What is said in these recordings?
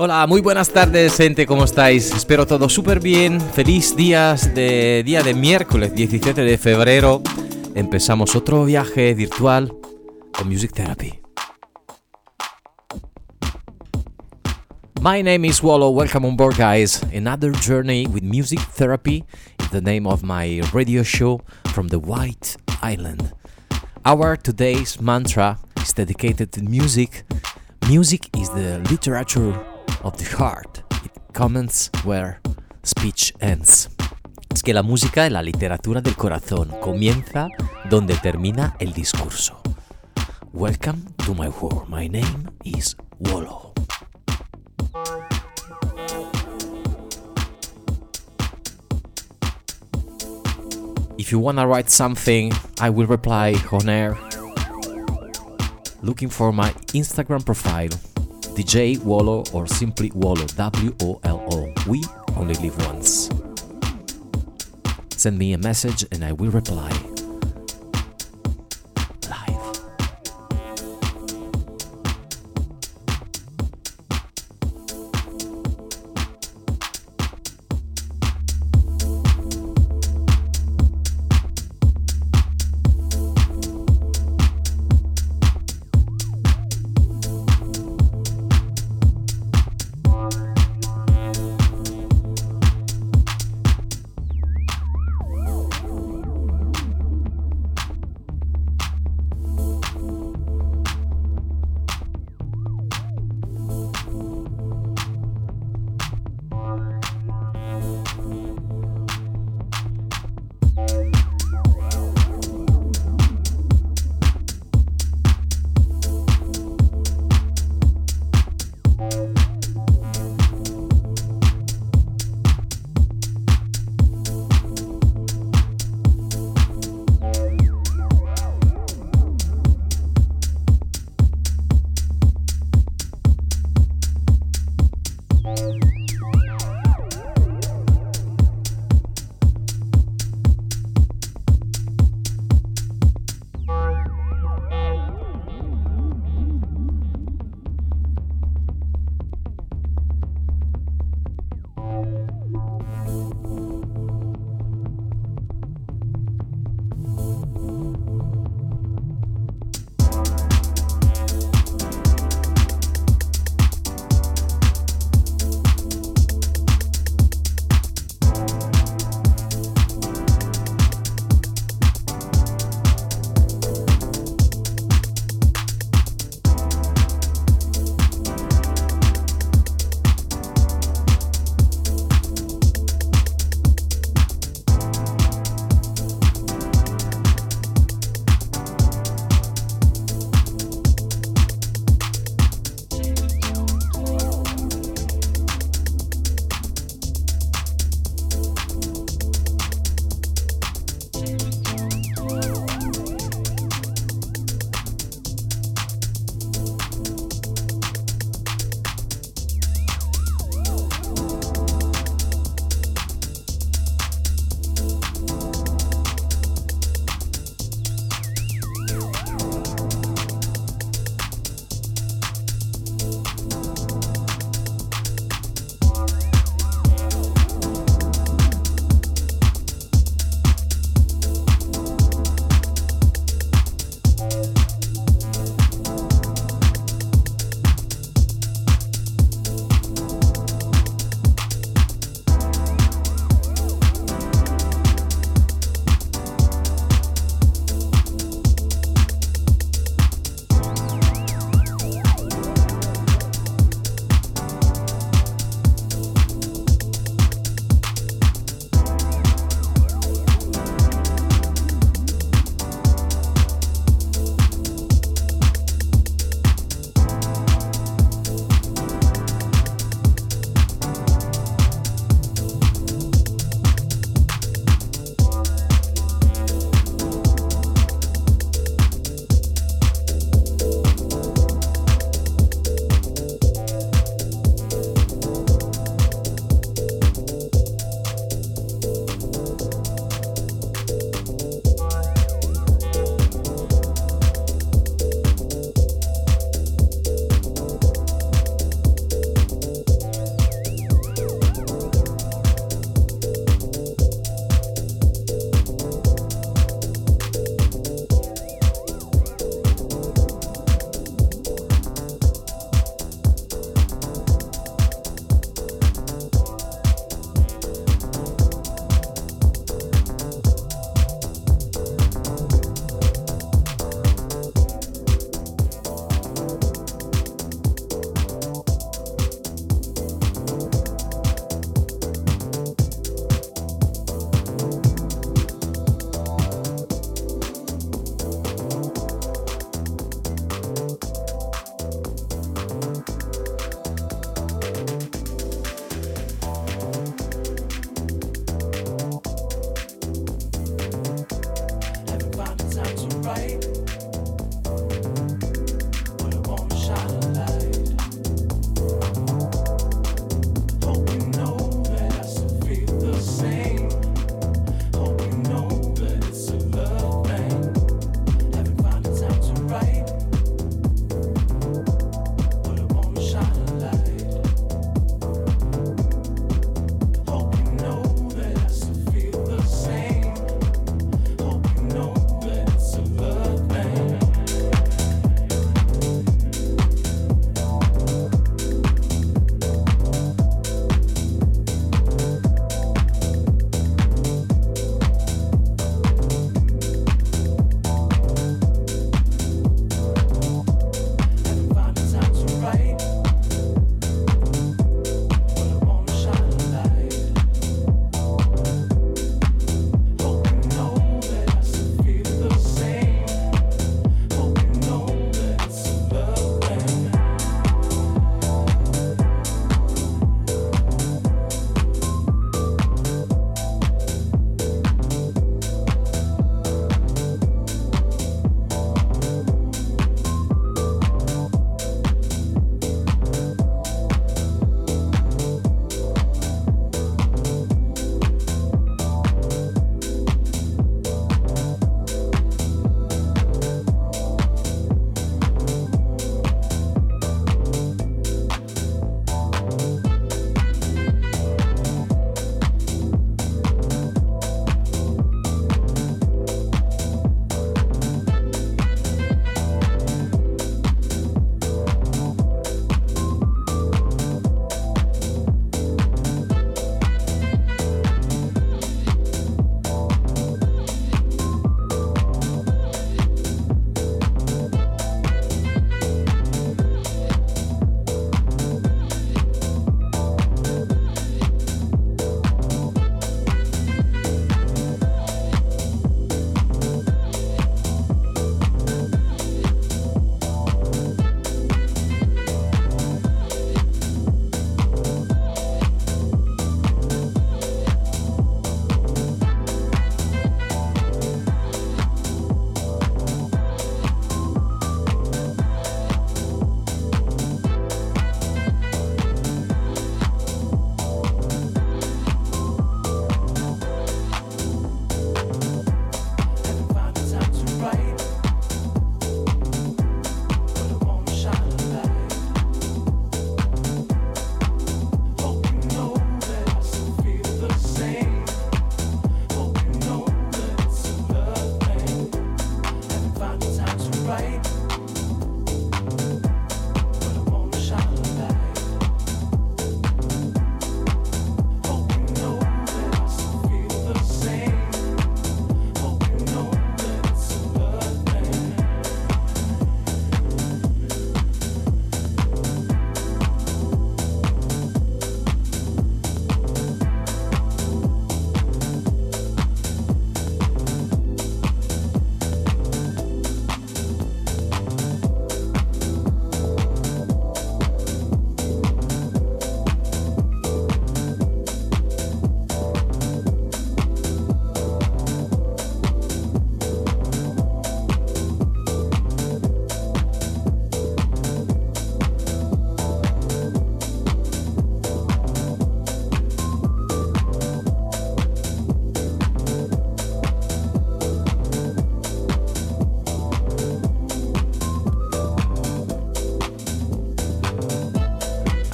Hola, muy buenas tardes, gente, ¿cómo estáis? Espero todo súper bien. Feliz días de día de miércoles 17 de febrero. Empezamos otro viaje virtual con Music Therapy. My name is Wallow. Welcome on board, guys. Another journey with Music Therapy is the name of my radio show from the White Island. Our today's mantra is dedicated to music. Music is the literature of the heart. It comments where speech ends. Es que la música es la literatura del corazón. Comienza donde termina el discurso. Welcome to my world. My name is Wallow. If you wanna write something, I will reply on air. Looking for my Instagram profile, DJ Wallo or simply Wallo, W O L O. We only live once. Send me a message and I will reply.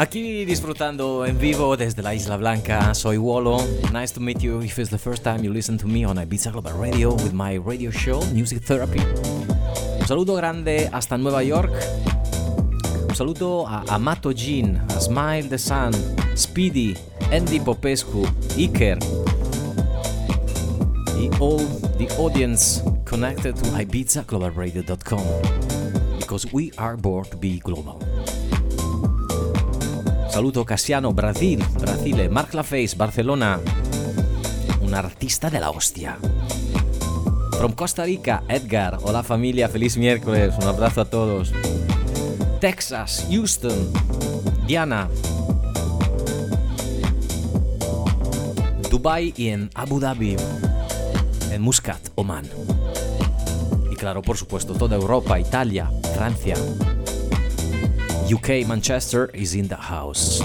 Aquí disfrutando en vivo desde la Isla Blanca, soy Wolo. Nice to meet you if it's the first time you listen to me on Ibiza Global Radio with my radio show, Music Therapy. Un saludo grande hasta Nueva York. Un saludo a Amato Jean, a Smile the Sun, Speedy, Andy Popescu, Iker, y all the audience connected to IbizaGlobalRadio.com because we are born to be global. Saluto Casiano, Brasil, Brasile, Mark LaFace, Barcelona, un artista de la hostia. From Costa Rica, Edgar, hola familia, feliz miércoles, un abrazo a todos. Texas, Houston, Diana, Dubai y en Abu Dhabi, en Muscat, Oman. Y claro, por supuesto, toda Europa, Italia, Francia, UK Manchester is in the house.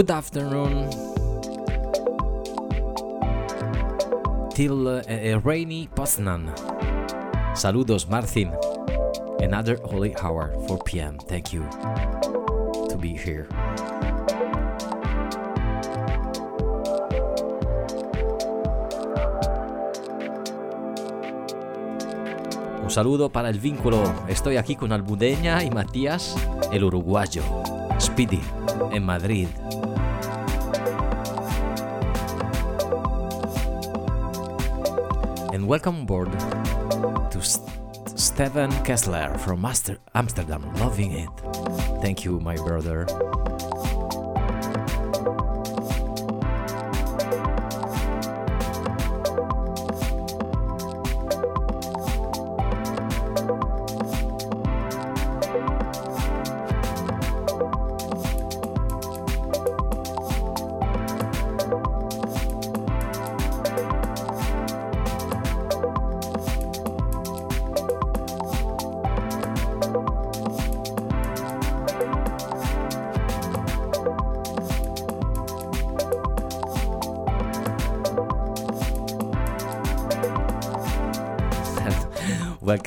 Good afternoon. Till uh, rainy Poznan. Saludos, Martin. Another holy hour, 4 p.m. Thank you to be here. Un saludo para el vínculo. Estoy aquí con Albudeña y Matías, el uruguayo. Speedy, en Madrid. And welcome aboard to Steven Kessler from Master Amsterdam. Loving it. Thank you, my brother.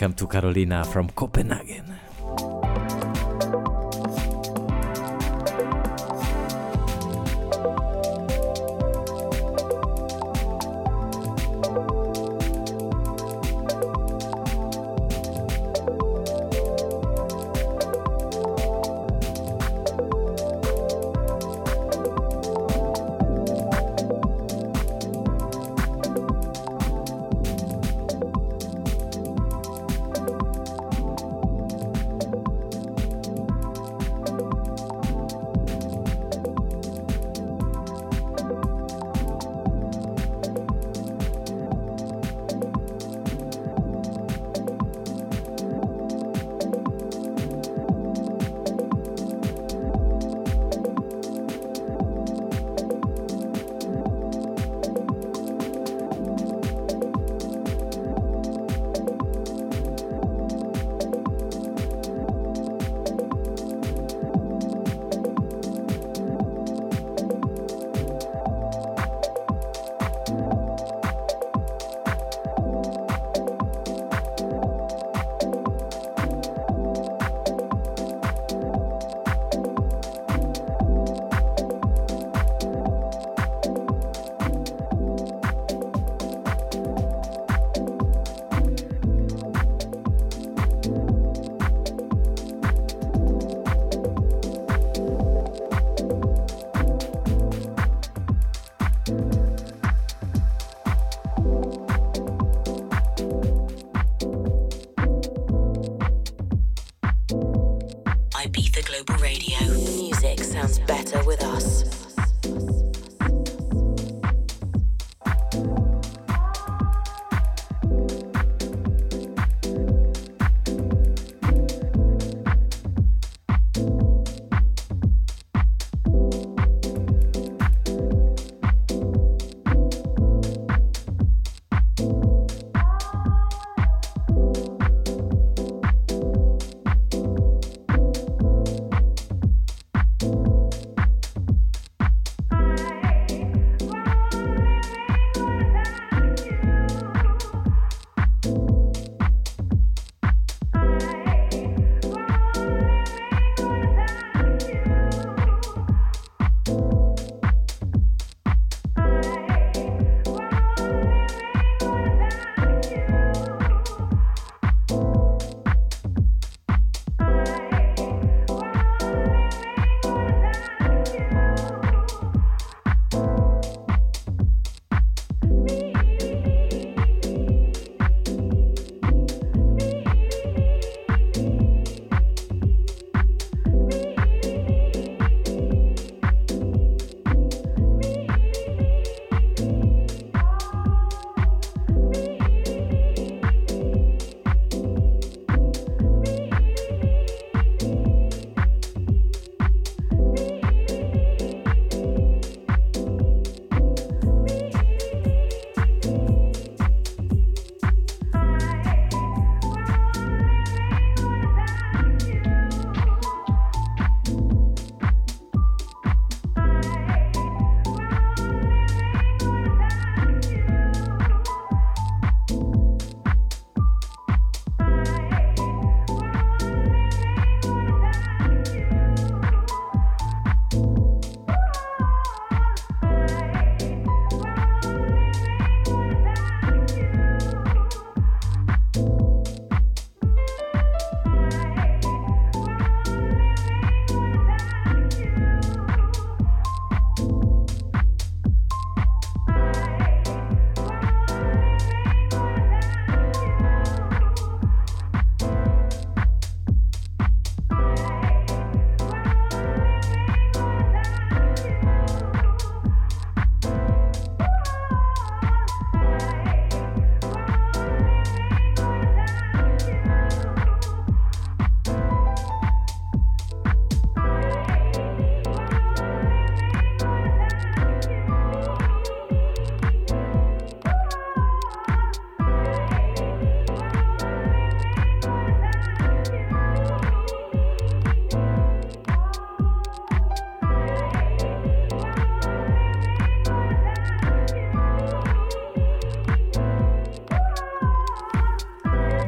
Welcome to Carolina from Copenhagen.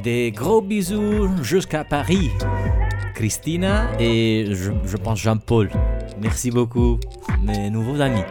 Des gros bisous jusqu'à Paris. Christina et je, je pense Jean-Paul. Merci beaucoup, mes nouveaux amis.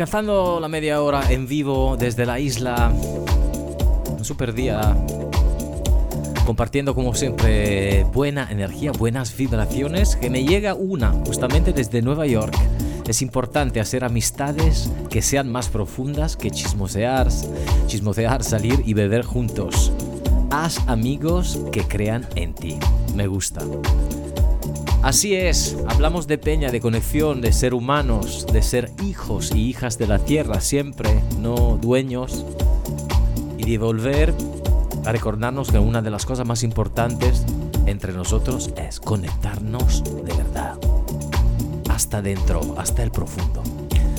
Alcanzando la media hora en vivo desde la isla. Un super día. Compartiendo como siempre buena energía, buenas vibraciones. Que me llega una justamente desde Nueva York. Es importante hacer amistades que sean más profundas que chismosear, chismosear, salir y beber juntos. Haz amigos que crean en ti. Me gusta. Así es, hablamos de peña, de conexión, de ser humanos, de ser hijos y hijas de la tierra siempre, no dueños, y de volver a recordarnos que una de las cosas más importantes entre nosotros es conectarnos de verdad, hasta dentro, hasta el profundo.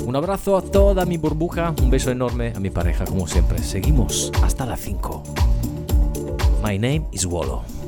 Un abrazo a toda mi burbuja, un beso enorme a mi pareja como siempre. Seguimos hasta las 5. My name is Wolo.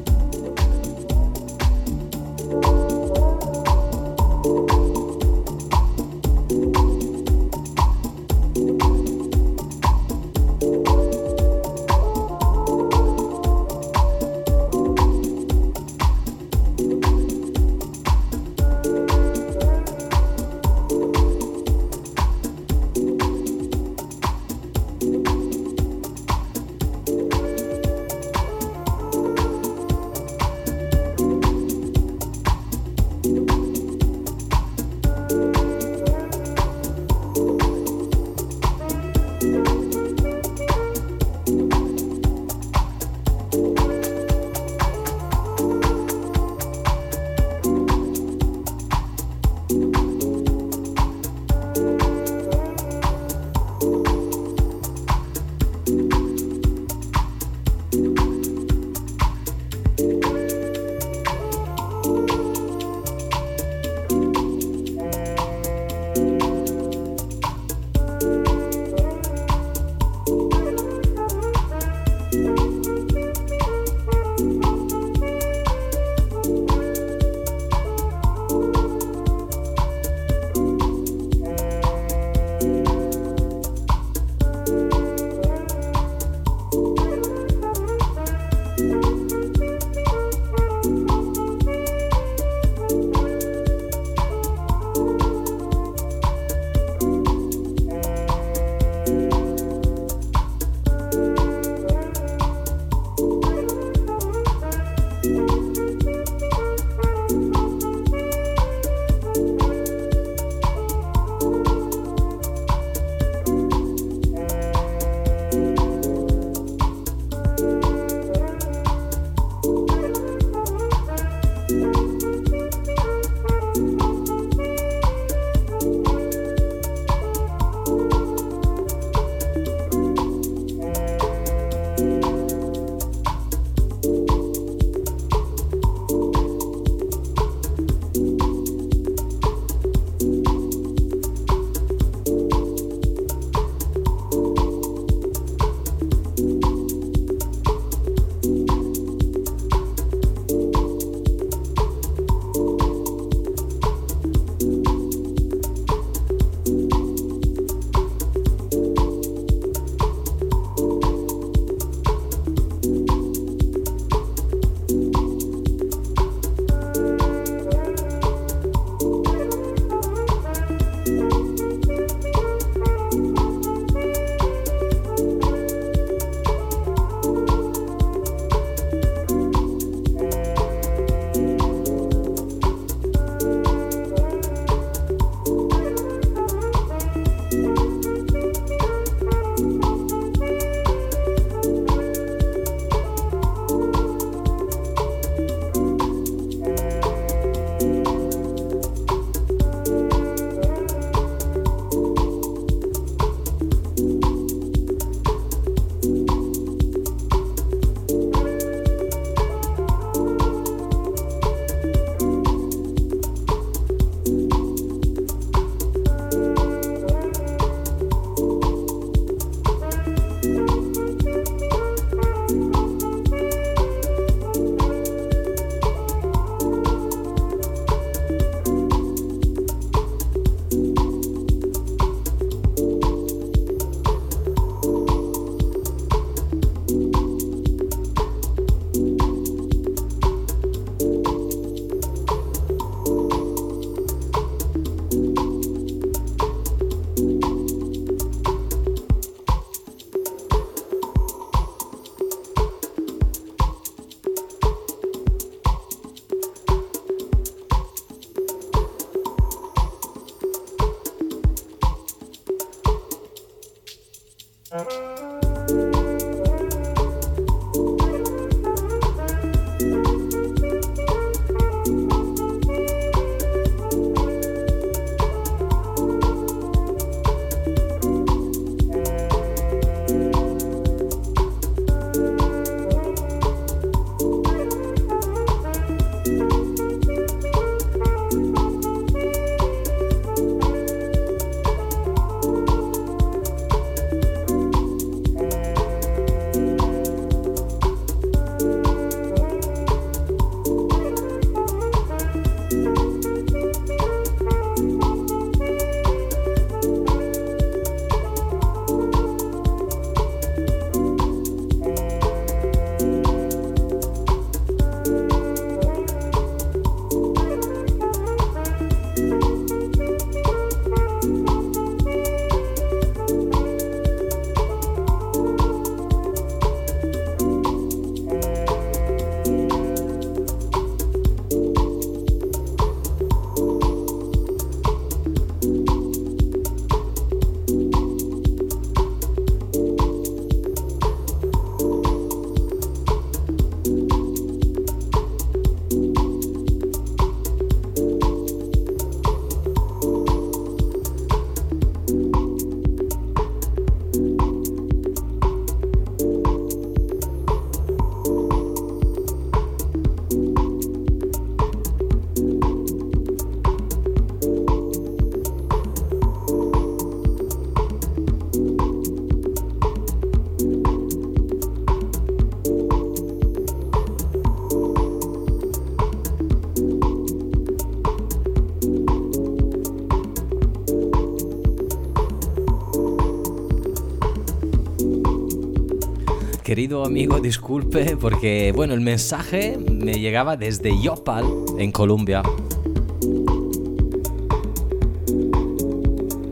Querido amigo, disculpe, porque bueno, el mensaje me llegaba desde Yopal, en Colombia.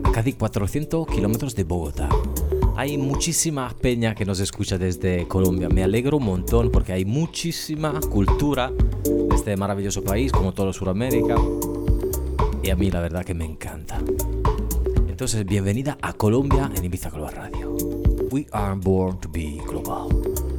A casi 400 kilómetros de Bogotá. Hay muchísima peña que nos escucha desde Colombia. Me alegro un montón porque hay muchísima cultura de este maravilloso país, como todo Sudamérica. Y a mí la verdad que me encanta. Entonces, bienvenida a Colombia en Ibiza Global Radio. We are born to be global.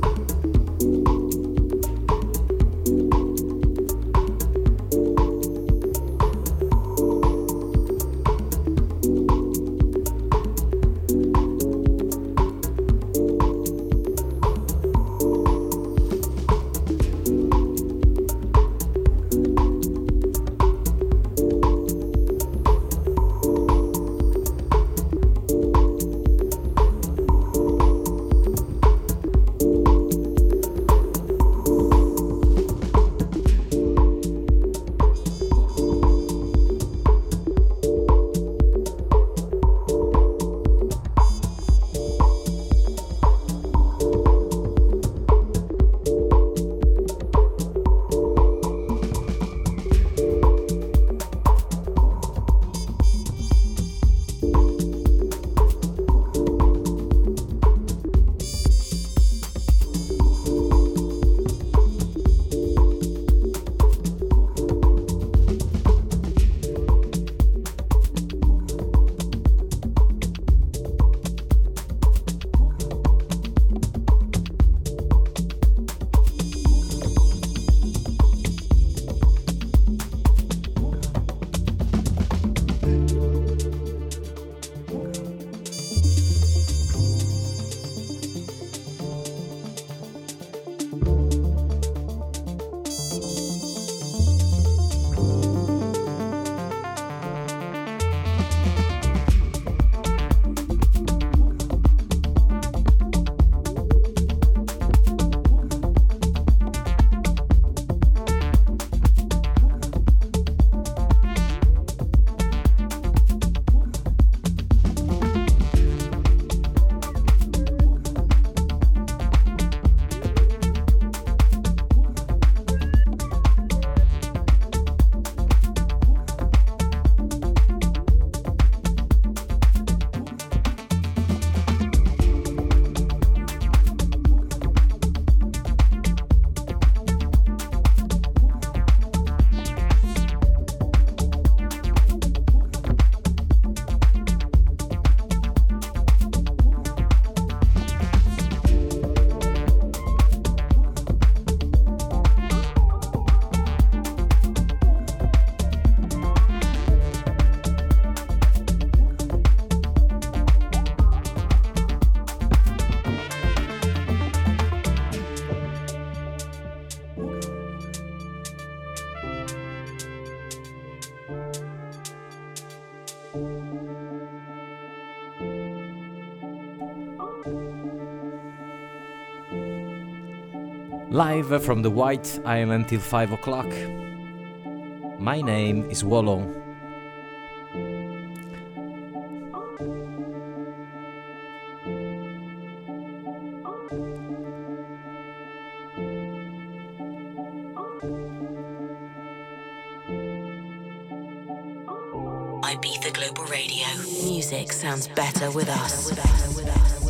Live from the White Island till 5 o'clock. My name is Wallow. Ibiza Global Radio. Music sounds better with us.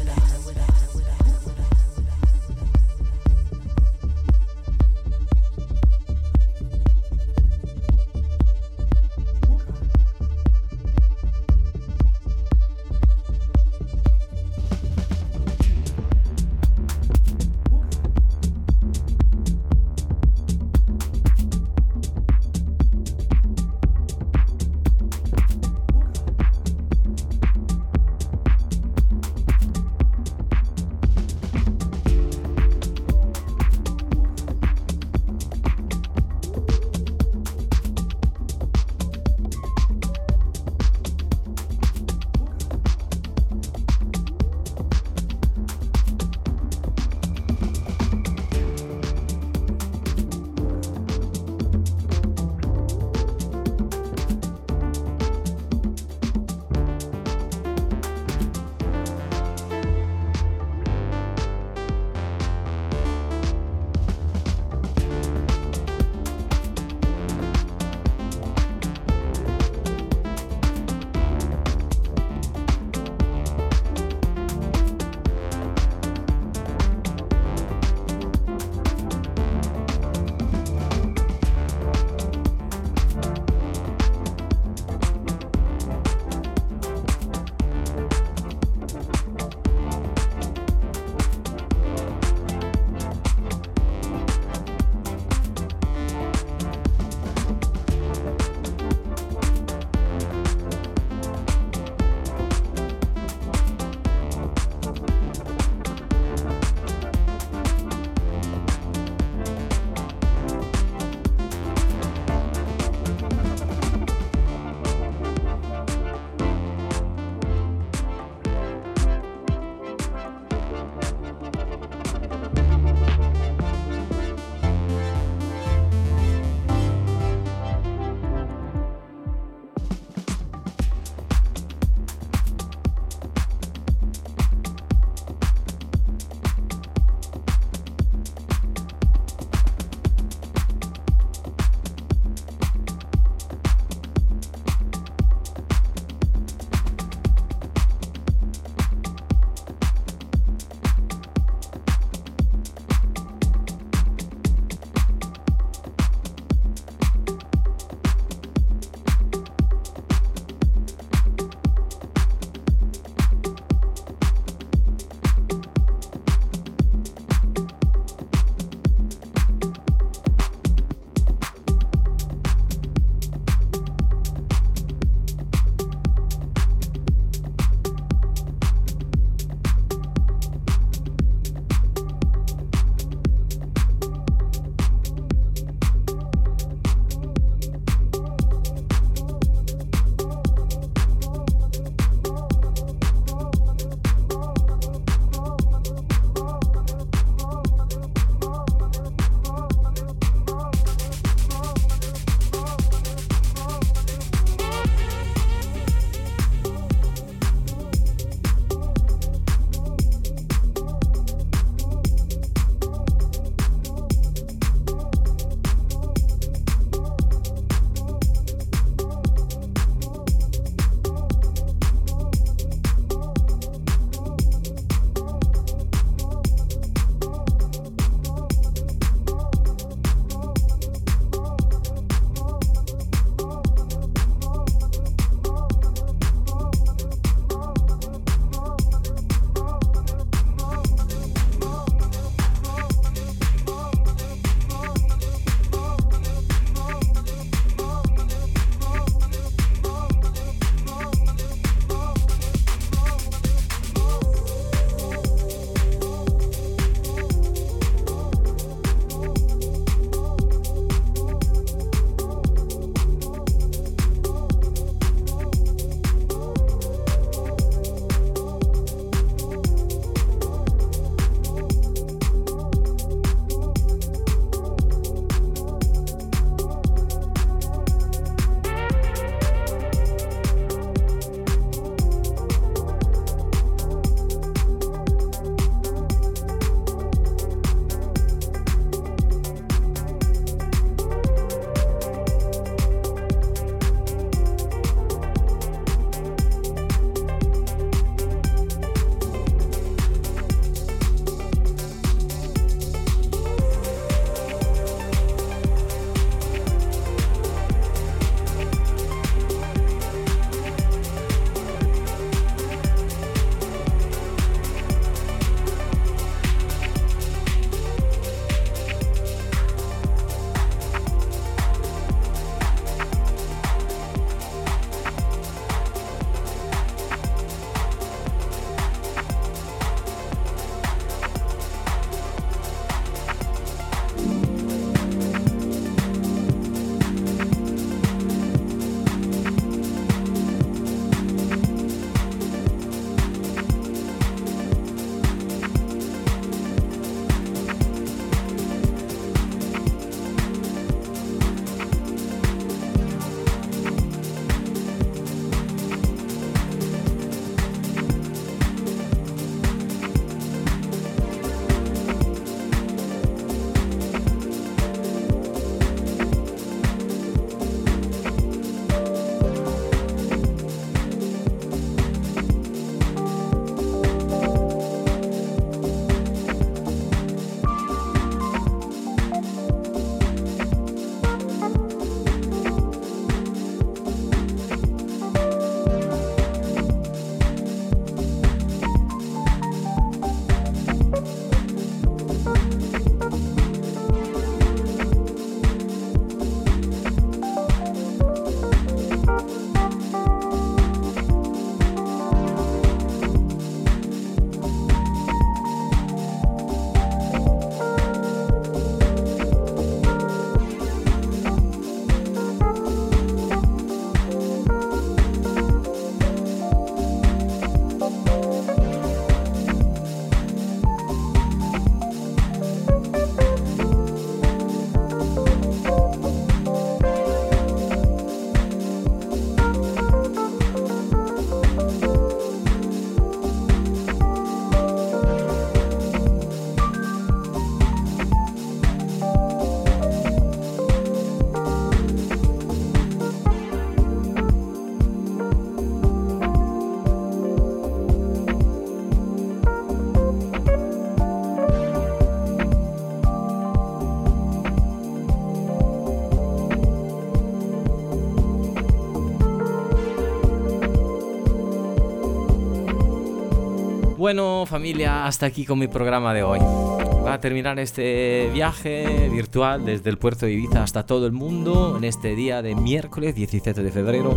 Bueno, familia, hasta aquí con mi programa de hoy. Va a terminar este viaje virtual desde el puerto de Ibiza hasta todo el mundo en este día de miércoles 17 de febrero.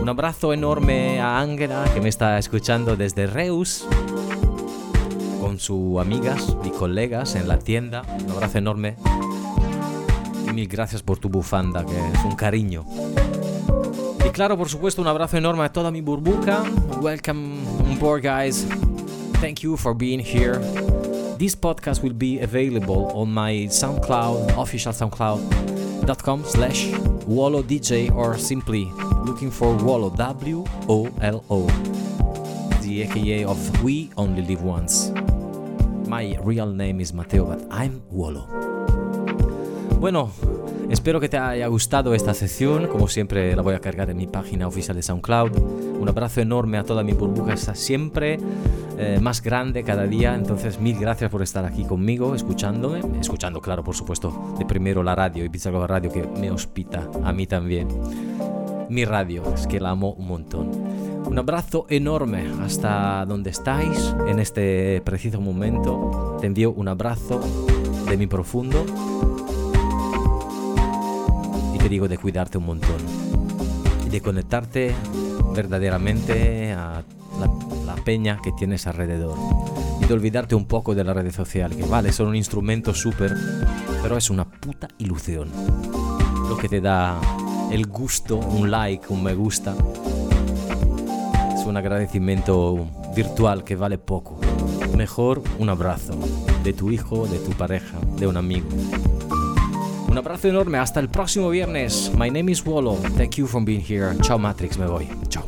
Un abrazo enorme a Ángela que me está escuchando desde Reus con sus amigas y colegas en la tienda. Un abrazo enorme. Y mil gracias por tu bufanda, que es un cariño. Y claro, por supuesto, un abrazo enorme a toda mi burbuja. Welcome on board, guys. Thank you for being here. This podcast will be available on my SoundCloud, official SoundCloud.com slash Wolo DJ or simply looking for Wolo, W-O-L-O, the aka of We Only Live Once. My real name is Mateo, but I'm Wolo. Bueno, Espero que te haya gustado esta sesión, como siempre la voy a cargar en mi página oficial de SoundCloud. Un abrazo enorme a toda mi burbuja, está siempre eh, más grande cada día, entonces mil gracias por estar aquí conmigo, escuchándome, escuchando claro por supuesto de primero la radio, Pizza Global Radio que me hospita, a mí también. Mi radio, es que la amo un montón. Un abrazo enorme hasta donde estáis en este preciso momento. Te envío un abrazo de mi profundo te digo de cuidarte un montón y de conectarte verdaderamente a peña que tienes alrededor y de olvidarte un poco de las redes sociales, que vale, son un instrumento súper, pero es una puta ilusión. Lo que te da el gusto, un like, un me gusta, es un agradecimiento virtual que vale poco. Mejor un abrazo de tu hijo, de tu pareja, de un amigo. Un abrazo enorme, hasta el próximo viernes. My name is Wallo. Thank you for being here. Chao Matrix, me voy. Chao.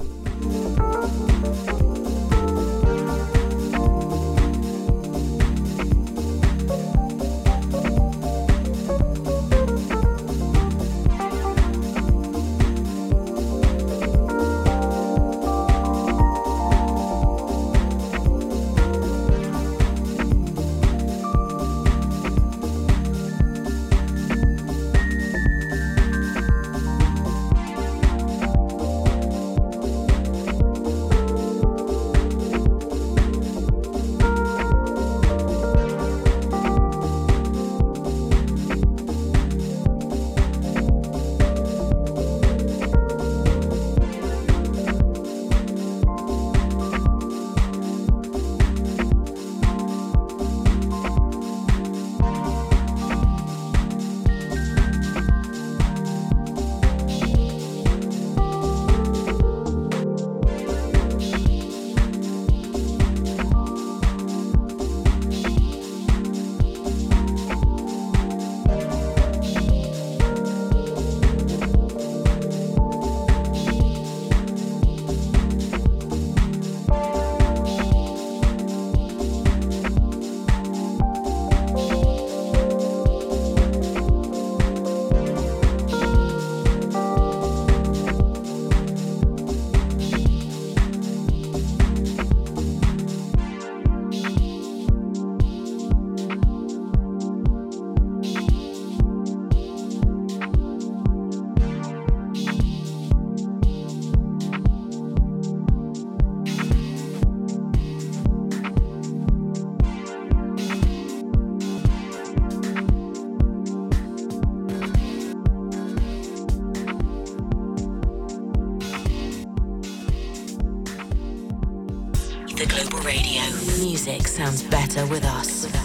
With us.